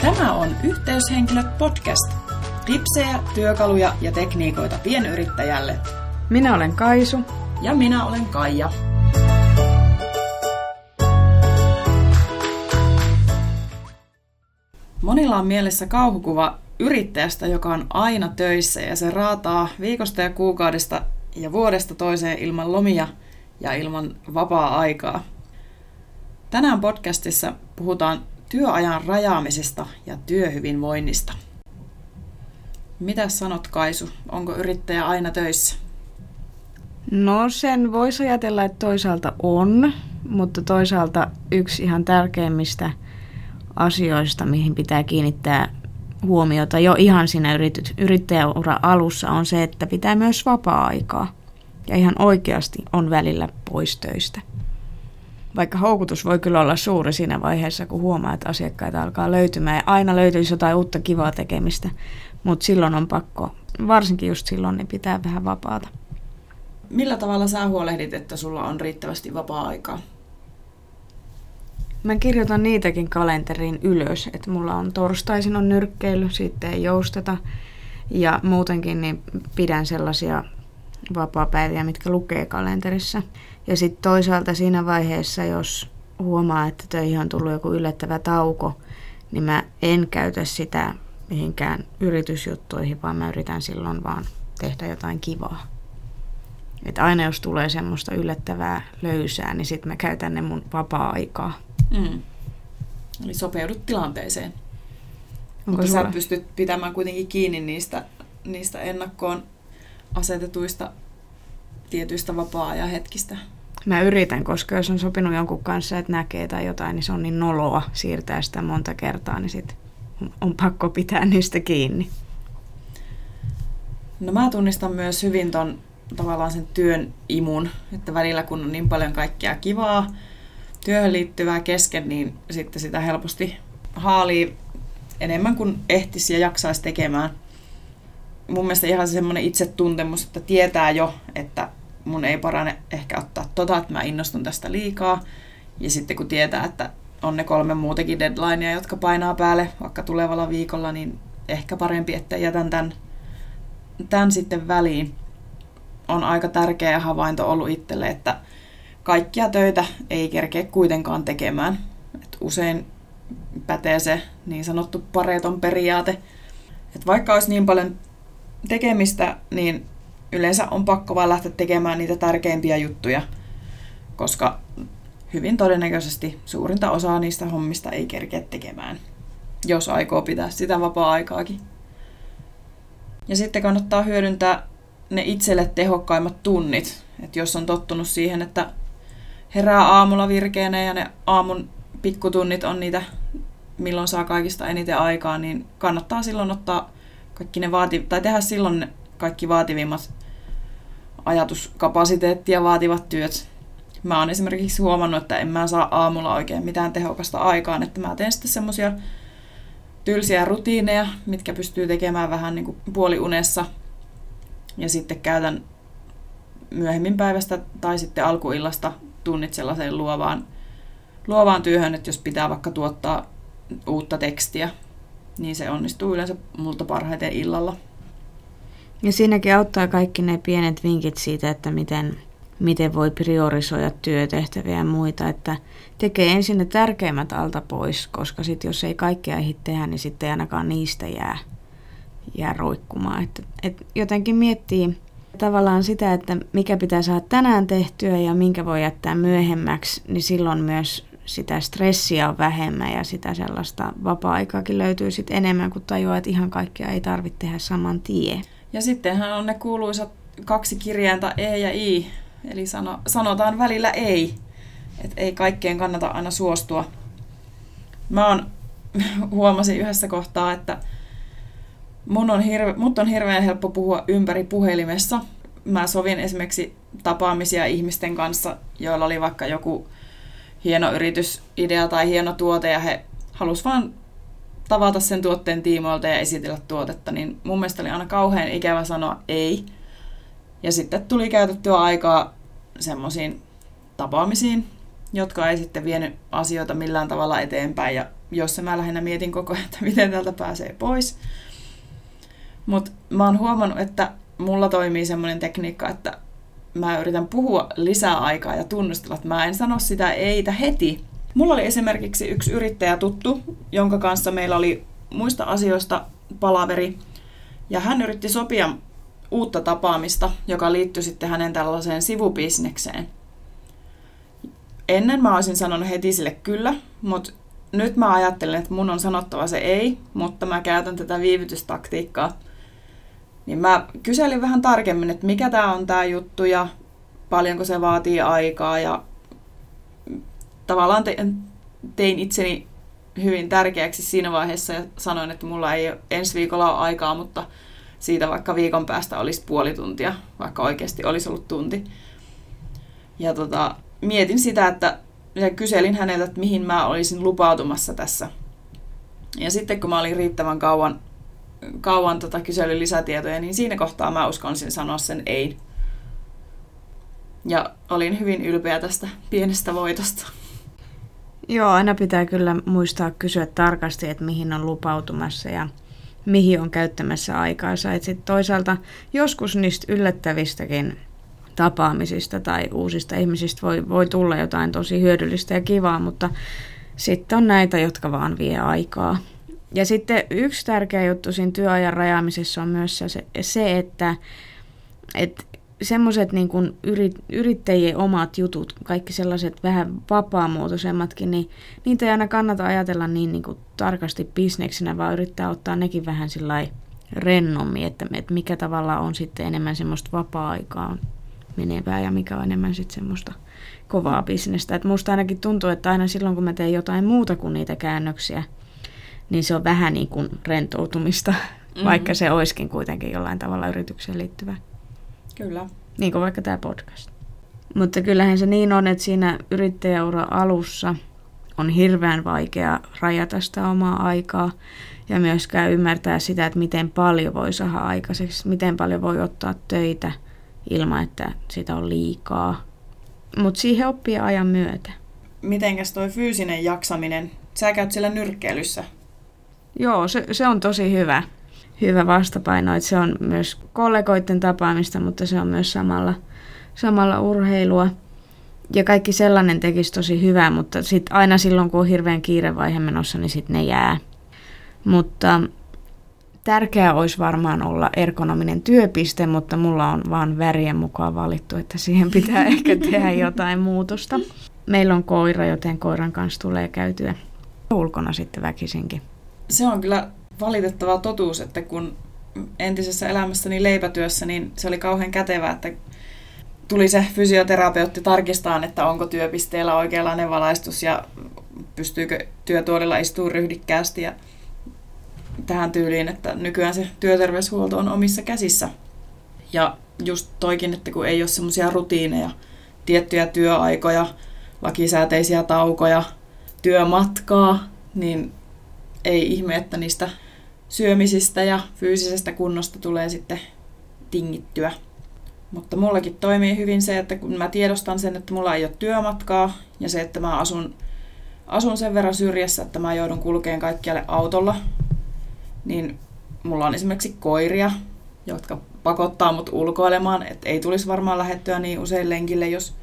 Tämä on Yhteyshenkilöt podcast. Tipsejä, työkaluja ja tekniikoita pienyrittäjälle. Minä olen Kaisu. Ja minä olen Kaija. Monilla on mielessä kauhukuva yrittäjästä, joka on aina töissä ja se raataa viikosta ja kuukaudesta ja vuodesta toiseen ilman lomia ja ilman vapaa-aikaa. Tänään podcastissa puhutaan työajan rajaamisesta ja työhyvinvoinnista. Mitä sanot Kaisu? Onko yrittäjä aina töissä? No sen voisi ajatella, että toisaalta on, mutta toisaalta yksi ihan tärkeimmistä asioista, mihin pitää kiinnittää huomiota jo ihan siinä yrit- yrittäjäura alussa on se, että pitää myös vapaa-aikaa. Ja ihan oikeasti on välillä pois töistä. Vaikka houkutus voi kyllä olla suuri siinä vaiheessa, kun huomaa, että asiakkaita alkaa löytymään ja aina löytyisi jotain uutta kivaa tekemistä, mutta silloin on pakko, varsinkin just silloin, niin pitää vähän vapaata. Millä tavalla sä huolehdit, että sulla on riittävästi vapaa-aikaa? Mä kirjoitan niitäkin kalenteriin ylös, että mulla on torstaisin on nyrkkeily, sitten ei jousteta. Ja muutenkin niin pidän sellaisia vapaa-päiviä, mitkä lukee kalenterissa. Ja sitten toisaalta siinä vaiheessa, jos huomaa, että töihin on tullut joku yllättävä tauko, niin mä en käytä sitä mihinkään yritysjuttuihin, vaan mä yritän silloin vaan tehdä jotain kivaa. Et aina jos tulee semmoista yllättävää löysää, niin sitten mä käytän ne mun vapaa-aikaa. Mm. Eli sopeudut tilanteeseen. Onko Mutta sulla? sä pystyt pitämään kuitenkin kiinni niistä, niistä ennakkoon asetetuista tietyistä vapaa-ajan hetkistä. Mä yritän, koska jos on sopinut jonkun kanssa, että näkee tai jotain, niin se on niin noloa siirtää sitä monta kertaa, niin sit on pakko pitää niistä kiinni. No mä tunnistan myös hyvin ton tavallaan sen työn imun, että välillä kun on niin paljon kaikkea kivaa, työhön liittyvää kesken, niin sitten sitä helposti haalii enemmän kuin ehtisi ja jaksaisi tekemään. Mun mielestä ihan se semmoinen itsetuntemus, että tietää jo, että mun ei parane ehkä ottaa tota, että mä innostun tästä liikaa. Ja sitten kun tietää, että on ne kolme muutakin deadlinea, jotka painaa päälle vaikka tulevalla viikolla, niin ehkä parempi, että jätän tämän, tämän sitten väliin. On aika tärkeä havainto ollut itselle, että kaikkia töitä ei kerkeä kuitenkaan tekemään. Et usein pätee se niin sanottu pareton periaate. Et vaikka olisi niin paljon tekemistä, niin yleensä on pakko vaan lähteä tekemään niitä tärkeimpiä juttuja, koska hyvin todennäköisesti suurinta osaa niistä hommista ei kerkeä tekemään, jos aikoo pitää sitä vapaa-aikaakin. Ja sitten kannattaa hyödyntää ne itselle tehokkaimmat tunnit. Et jos on tottunut siihen, että herää aamulla virkeänä ja ne aamun pikkutunnit on niitä, milloin saa kaikista eniten aikaa, niin kannattaa silloin ottaa kaikki ne vaati- tai tehdä silloin ne kaikki vaativimmat ajatuskapasiteettia vaativat työt. Mä oon esimerkiksi huomannut, että en mä saa aamulla oikein mitään tehokasta aikaan, että mä teen sitten semmosia tylsiä rutiineja, mitkä pystyy tekemään vähän niin kuin puoliunessa. Ja sitten käytän myöhemmin päivästä tai sitten alkuillasta tunnit sellaiseen luovaan, luovaan työhön, että jos pitää vaikka tuottaa uutta tekstiä, niin se onnistuu yleensä multa parhaiten illalla. Ja siinäkin auttaa kaikki ne pienet vinkit siitä, että miten, miten voi priorisoida työtehtäviä ja muita, että tekee ensin ne tärkeimmät alta pois, koska sitten jos ei kaikkea ehdi tehdä, niin sitten ei ainakaan niistä jää, jää roikkumaan. Että, et jotenkin miettii tavallaan sitä, että mikä pitää saada tänään tehtyä ja minkä voi jättää myöhemmäksi, niin silloin myös sitä stressiä on vähemmän ja sitä sellaista vapaa-aikaakin löytyy sitten enemmän, kun tajuaa, että ihan kaikkea ei tarvitse tehdä saman tien. Ja sittenhän on ne kuuluisat kaksi kirjainta E ja I, eli sano, sanotaan välillä ei. Että ei kaikkeen kannata aina suostua. Mä on, huomasin yhdessä kohtaa, että mun on hirve, mut on hirveän helppo puhua ympäri puhelimessa. Mä sovin esimerkiksi tapaamisia ihmisten kanssa, joilla oli vaikka joku hieno yritysidea tai hieno tuote ja he halus vaan tavata sen tuotteen tiimoilta ja esitellä tuotetta, niin mun mielestä oli aina kauhean ikävä sanoa ei. Ja sitten tuli käytettyä aikaa semmoisiin tapaamisiin, jotka ei sitten vienyt asioita millään tavalla eteenpäin. Ja jossa mä lähinnä mietin koko ajan, että miten täältä pääsee pois. Mutta mä oon huomannut, että mulla toimii semmoinen tekniikka, että mä yritän puhua lisää aikaa ja tunnustella, että mä en sano sitä eitä heti. Mulla oli esimerkiksi yksi yrittäjä tuttu, jonka kanssa meillä oli muista asioista palaveri. Ja hän yritti sopia uutta tapaamista, joka liittyi sitten hänen tällaiseen sivubisnekseen. Ennen mä olisin sanonut heti sille kyllä, mutta nyt mä ajattelen, että mun on sanottava se ei, mutta mä käytän tätä viivytystaktiikkaa. Niin mä kyselin vähän tarkemmin, että mikä tämä on tämä juttu ja paljonko se vaatii aikaa ja tavallaan tein itseni hyvin tärkeäksi siinä vaiheessa ja sanoin, että mulla ei ensi viikolla ole aikaa, mutta siitä vaikka viikon päästä olisi puoli tuntia, vaikka oikeasti olisi ollut tunti. Ja tota, mietin sitä, että ja kyselin häneltä, että mihin mä olisin lupautumassa tässä. Ja sitten kun mä olin riittävän kauan, kauan tota kyselyn lisätietoja, niin siinä kohtaa mä uskonsin sanoa sen ei. Ja olin hyvin ylpeä tästä pienestä voitosta. Joo, aina pitää kyllä muistaa kysyä tarkasti, että mihin on lupautumassa ja mihin on käyttämässä aikaansa. Et sit toisaalta joskus niistä yllättävistäkin tapaamisista tai uusista ihmisistä voi, voi tulla jotain tosi hyödyllistä ja kivaa, mutta sitten on näitä, jotka vaan vie aikaa. Ja sitten yksi tärkeä juttu siinä työajan rajaamisessa on myös se, se että, että semmoiset niin yrit, yrittäjien omat jutut, kaikki sellaiset vähän vapaamuotoisemmatkin, niin niitä ei aina kannata ajatella niin, niin kuin tarkasti bisneksenä, vaan yrittää ottaa nekin vähän sillä rennommin, että, että mikä tavalla on sitten enemmän semmoista vapaa-aikaa menevää ja mikä on enemmän sitten semmoista kovaa bisnestä. Et musta ainakin tuntuu, että aina silloin kun mä teen jotain muuta kuin niitä käännöksiä, niin se on vähän niin kuin rentoutumista, mm-hmm. vaikka se olisikin kuitenkin jollain tavalla yritykseen liittyvä. Kyllä. Niin kuin vaikka tämä podcast. Mutta kyllähän se niin on, että siinä yrittäjäura alussa on hirveän vaikea rajata sitä omaa aikaa ja myöskään ymmärtää sitä, että miten paljon voi saada aikaiseksi, miten paljon voi ottaa töitä ilman, että sitä on liikaa. Mutta siihen oppii ajan myötä. Mitenkäs toi fyysinen jaksaminen? Sä käyt siellä nyrkkeilyssä. Joo, se, se on tosi hyvä hyvä vastapaino, että se on myös kollegoiden tapaamista, mutta se on myös samalla, samalla urheilua. Ja kaikki sellainen tekisi tosi hyvää, mutta sit aina silloin, kun on hirveän kiirevaihe menossa, niin sitten ne jää. Mutta tärkeää olisi varmaan olla ergonominen työpiste, mutta mulla on vaan värien mukaan valittu, että siihen pitää ehkä tehdä jotain muutosta. Meillä on koira, joten koiran kanssa tulee käytyä ulkona sitten väkisinkin. Se on kyllä valitettava totuus, että kun entisessä elämässäni leipätyössä, niin se oli kauhean kätevää, että tuli se fysioterapeutti tarkistaa, että onko työpisteellä oikeanlainen valaistus ja pystyykö työtuolilla istuu ryhdikkäästi ja tähän tyyliin, että nykyään se työterveyshuolto on omissa käsissä. Ja just toikin, että kun ei ole semmoisia rutiineja, tiettyjä työaikoja, lakisääteisiä taukoja, työmatkaa, niin ei ihme, että niistä syömisistä ja fyysisestä kunnosta tulee sitten tingittyä. Mutta mullakin toimii hyvin se, että kun mä tiedostan sen, että mulla ei ole työmatkaa ja se, että mä asun, asun sen verran syrjässä, että mä joudun kulkeen kaikkialle autolla, niin mulla on esimerkiksi koiria, jotka pakottaa mut ulkoilemaan, että ei tulisi varmaan lähettyä niin usein lenkille, jos,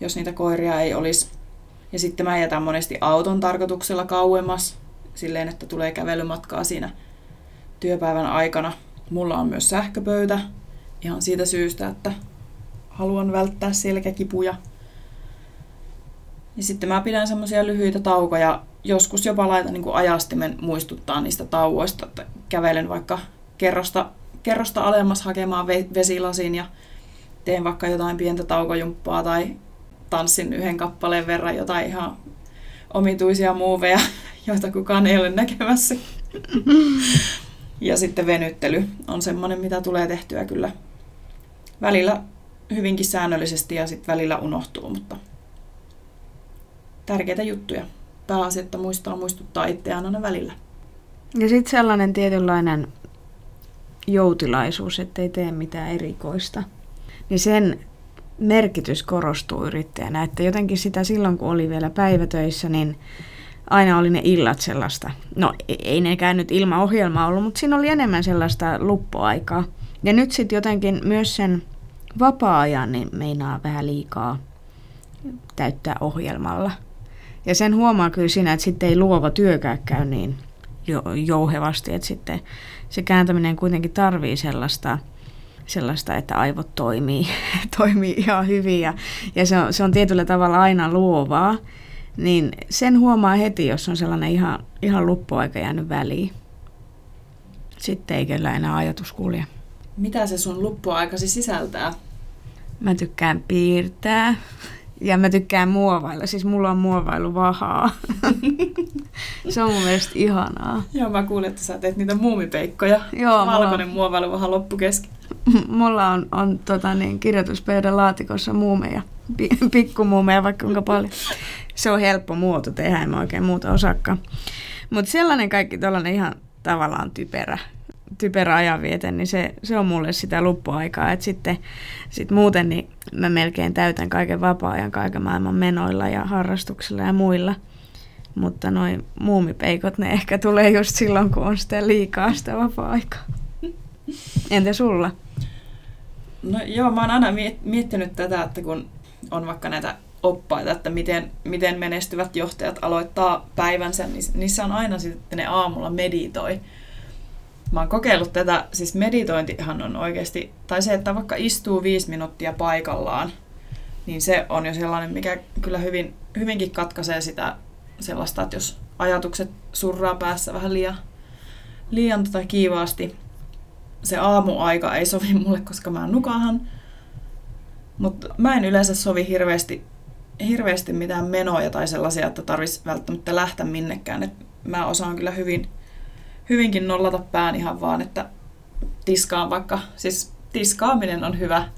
jos niitä koiria ei olisi. Ja sitten mä jätän monesti auton tarkoituksella kauemmas, silleen, että tulee kävelymatkaa siinä työpäivän aikana. Mulla on myös sähköpöytä ihan siitä syystä, että haluan välttää selkäkipuja. Ja sitten mä pidän semmoisia lyhyitä taukoja. Joskus jopa laitan niin ajastimen muistuttaa niistä tauoista, että kävelen vaikka kerrosta, kerrosta alemmas hakemaan vesilasin ja teen vaikka jotain pientä taukojumppaa tai tanssin yhden kappaleen verran jotain ihan omituisia muuveja, joita kukaan ei ole näkemässä. Ja sitten venyttely on semmoinen, mitä tulee tehtyä kyllä välillä hyvinkin säännöllisesti ja sitten välillä unohtuu, mutta tärkeitä juttuja. Pääasia, että muistaa muistuttaa itseään aina välillä. Ja sitten sellainen tietynlainen joutilaisuus, ettei tee mitään erikoista. niin sen merkitys korostuu yrittäjänä. Että jotenkin sitä silloin, kun oli vielä päivätöissä, niin aina oli ne illat sellaista. No ei nekään nyt ilman ohjelmaa ollut, mutta siinä oli enemmän sellaista luppuaikaa. Ja nyt sitten jotenkin myös sen vapaa-ajan niin meinaa vähän liikaa täyttää ohjelmalla. Ja sen huomaa kyllä siinä, että sitten ei luova työkään käy niin jouhevasti, että sitten se kääntäminen kuitenkin tarvii sellaista, sellaista että aivot toimii, toimii ihan hyvin ja, ja se, on, se on tietyllä tavalla aina luovaa, niin sen huomaa heti, jos on sellainen ihan, ihan luppuaika jäänyt väliin. Sitten ei kyllä enää ajatus kulje. Mitä se sun luppuaikasi sisältää? Mä tykkään piirtää ja mä tykkään muovailla. Siis mulla on muovailu vahaa. se on mun mielestä ihanaa. Joo, mä kuulin, että sä teet niitä muumipeikkoja. Joo, Valkoinen mulla... muovailu vähän loppu kesken. mulla on, on tota niin, kirjoituspöydän laatikossa muumeja. Pikkumuumeja vaikka kuinka paljon. Se on helppo muoto tehdä, en mä oikein muuta osakkaan. Mutta sellainen kaikki tällainen ihan tavallaan typerä typerä ajanviete, niin se, se on mulle sitä luppuaikaa. Et sitten sit muuten niin mä melkein täytän kaiken vapaa-ajan kaiken maailman menoilla ja harrastuksilla ja muilla. Mutta noin muumipeikot, ne ehkä tulee just silloin, kun on sitä liikaa sitä vapaa-aikaa. Entä sulla? No joo, mä oon aina miettinyt tätä, että kun on vaikka näitä oppaita, että miten, miten menestyvät johtajat aloittaa päivänsä, niin niissä on aina sitten ne aamulla meditoi mä oon kokeillut tätä, siis meditointihan on oikeasti, tai se, että vaikka istuu viisi minuuttia paikallaan, niin se on jo sellainen, mikä kyllä hyvin, hyvinkin katkaisee sitä sellaista, että jos ajatukset surraa päässä vähän liian, liian tota kiivaasti, se aamuaika ei sovi mulle, koska mä nukahan. Mutta mä en yleensä sovi hirveästi, hirveästi mitään menoja tai sellaisia, että tarvitsisi välttämättä lähteä minnekään. Et mä osaan kyllä hyvin, hyvinkin nollata pään ihan vaan, että tiskaan vaikka, siis tiskaaminen on hyvä,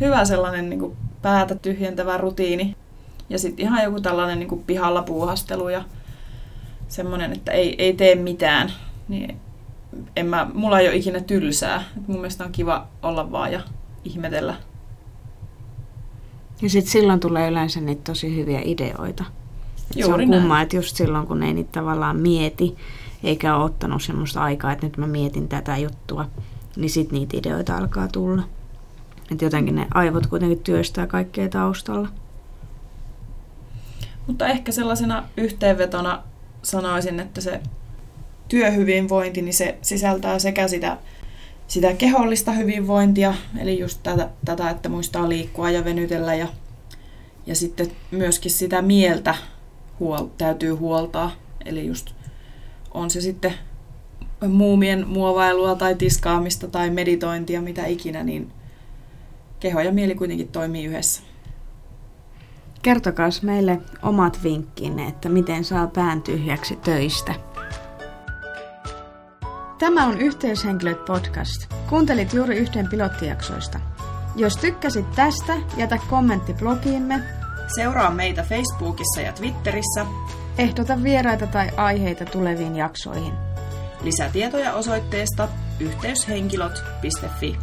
hyvä sellainen niin päätä tyhjentävä rutiini. Ja sitten ihan joku tällainen niin pihalla puuhastelu ja semmoinen, että ei, ei tee mitään. Niin en mä, mulla ei ole ikinä tylsää. Et mun mielestä on kiva olla vaan ja ihmetellä. Ja sitten silloin tulee yleensä niitä tosi hyviä ideoita. Et se on kumma, että just silloin kun ei niitä tavallaan mieti, eikä ole ottanut semmoista aikaa, että nyt mä mietin tätä juttua, niin sitten niitä ideoita alkaa tulla. Että jotenkin ne aivot kuitenkin työstää kaikkea taustalla. Mutta ehkä sellaisena yhteenvetona sanoisin, että se työhyvinvointi, niin se sisältää sekä sitä, sitä kehollista hyvinvointia, eli just tätä, tätä että muistaa liikkua ja venytellä, ja, ja sitten myöskin sitä mieltä huol, täytyy huoltaa, eli just on se sitten muumien muovailua tai tiskaamista tai meditointia, mitä ikinä, niin keho ja mieli kuitenkin toimii yhdessä. Kertokaa meille omat vinkkinne, että miten saa pään tyhjäksi töistä. Tämä on Yhteyshenkilöt podcast. Kuuntelit juuri yhden pilottijaksoista. Jos tykkäsit tästä, jätä kommentti blogiimme. Seuraa meitä Facebookissa ja Twitterissä Ehdota vieraita tai aiheita tuleviin jaksoihin. Lisätietoja osoitteesta yhteyshenkilöt.fi.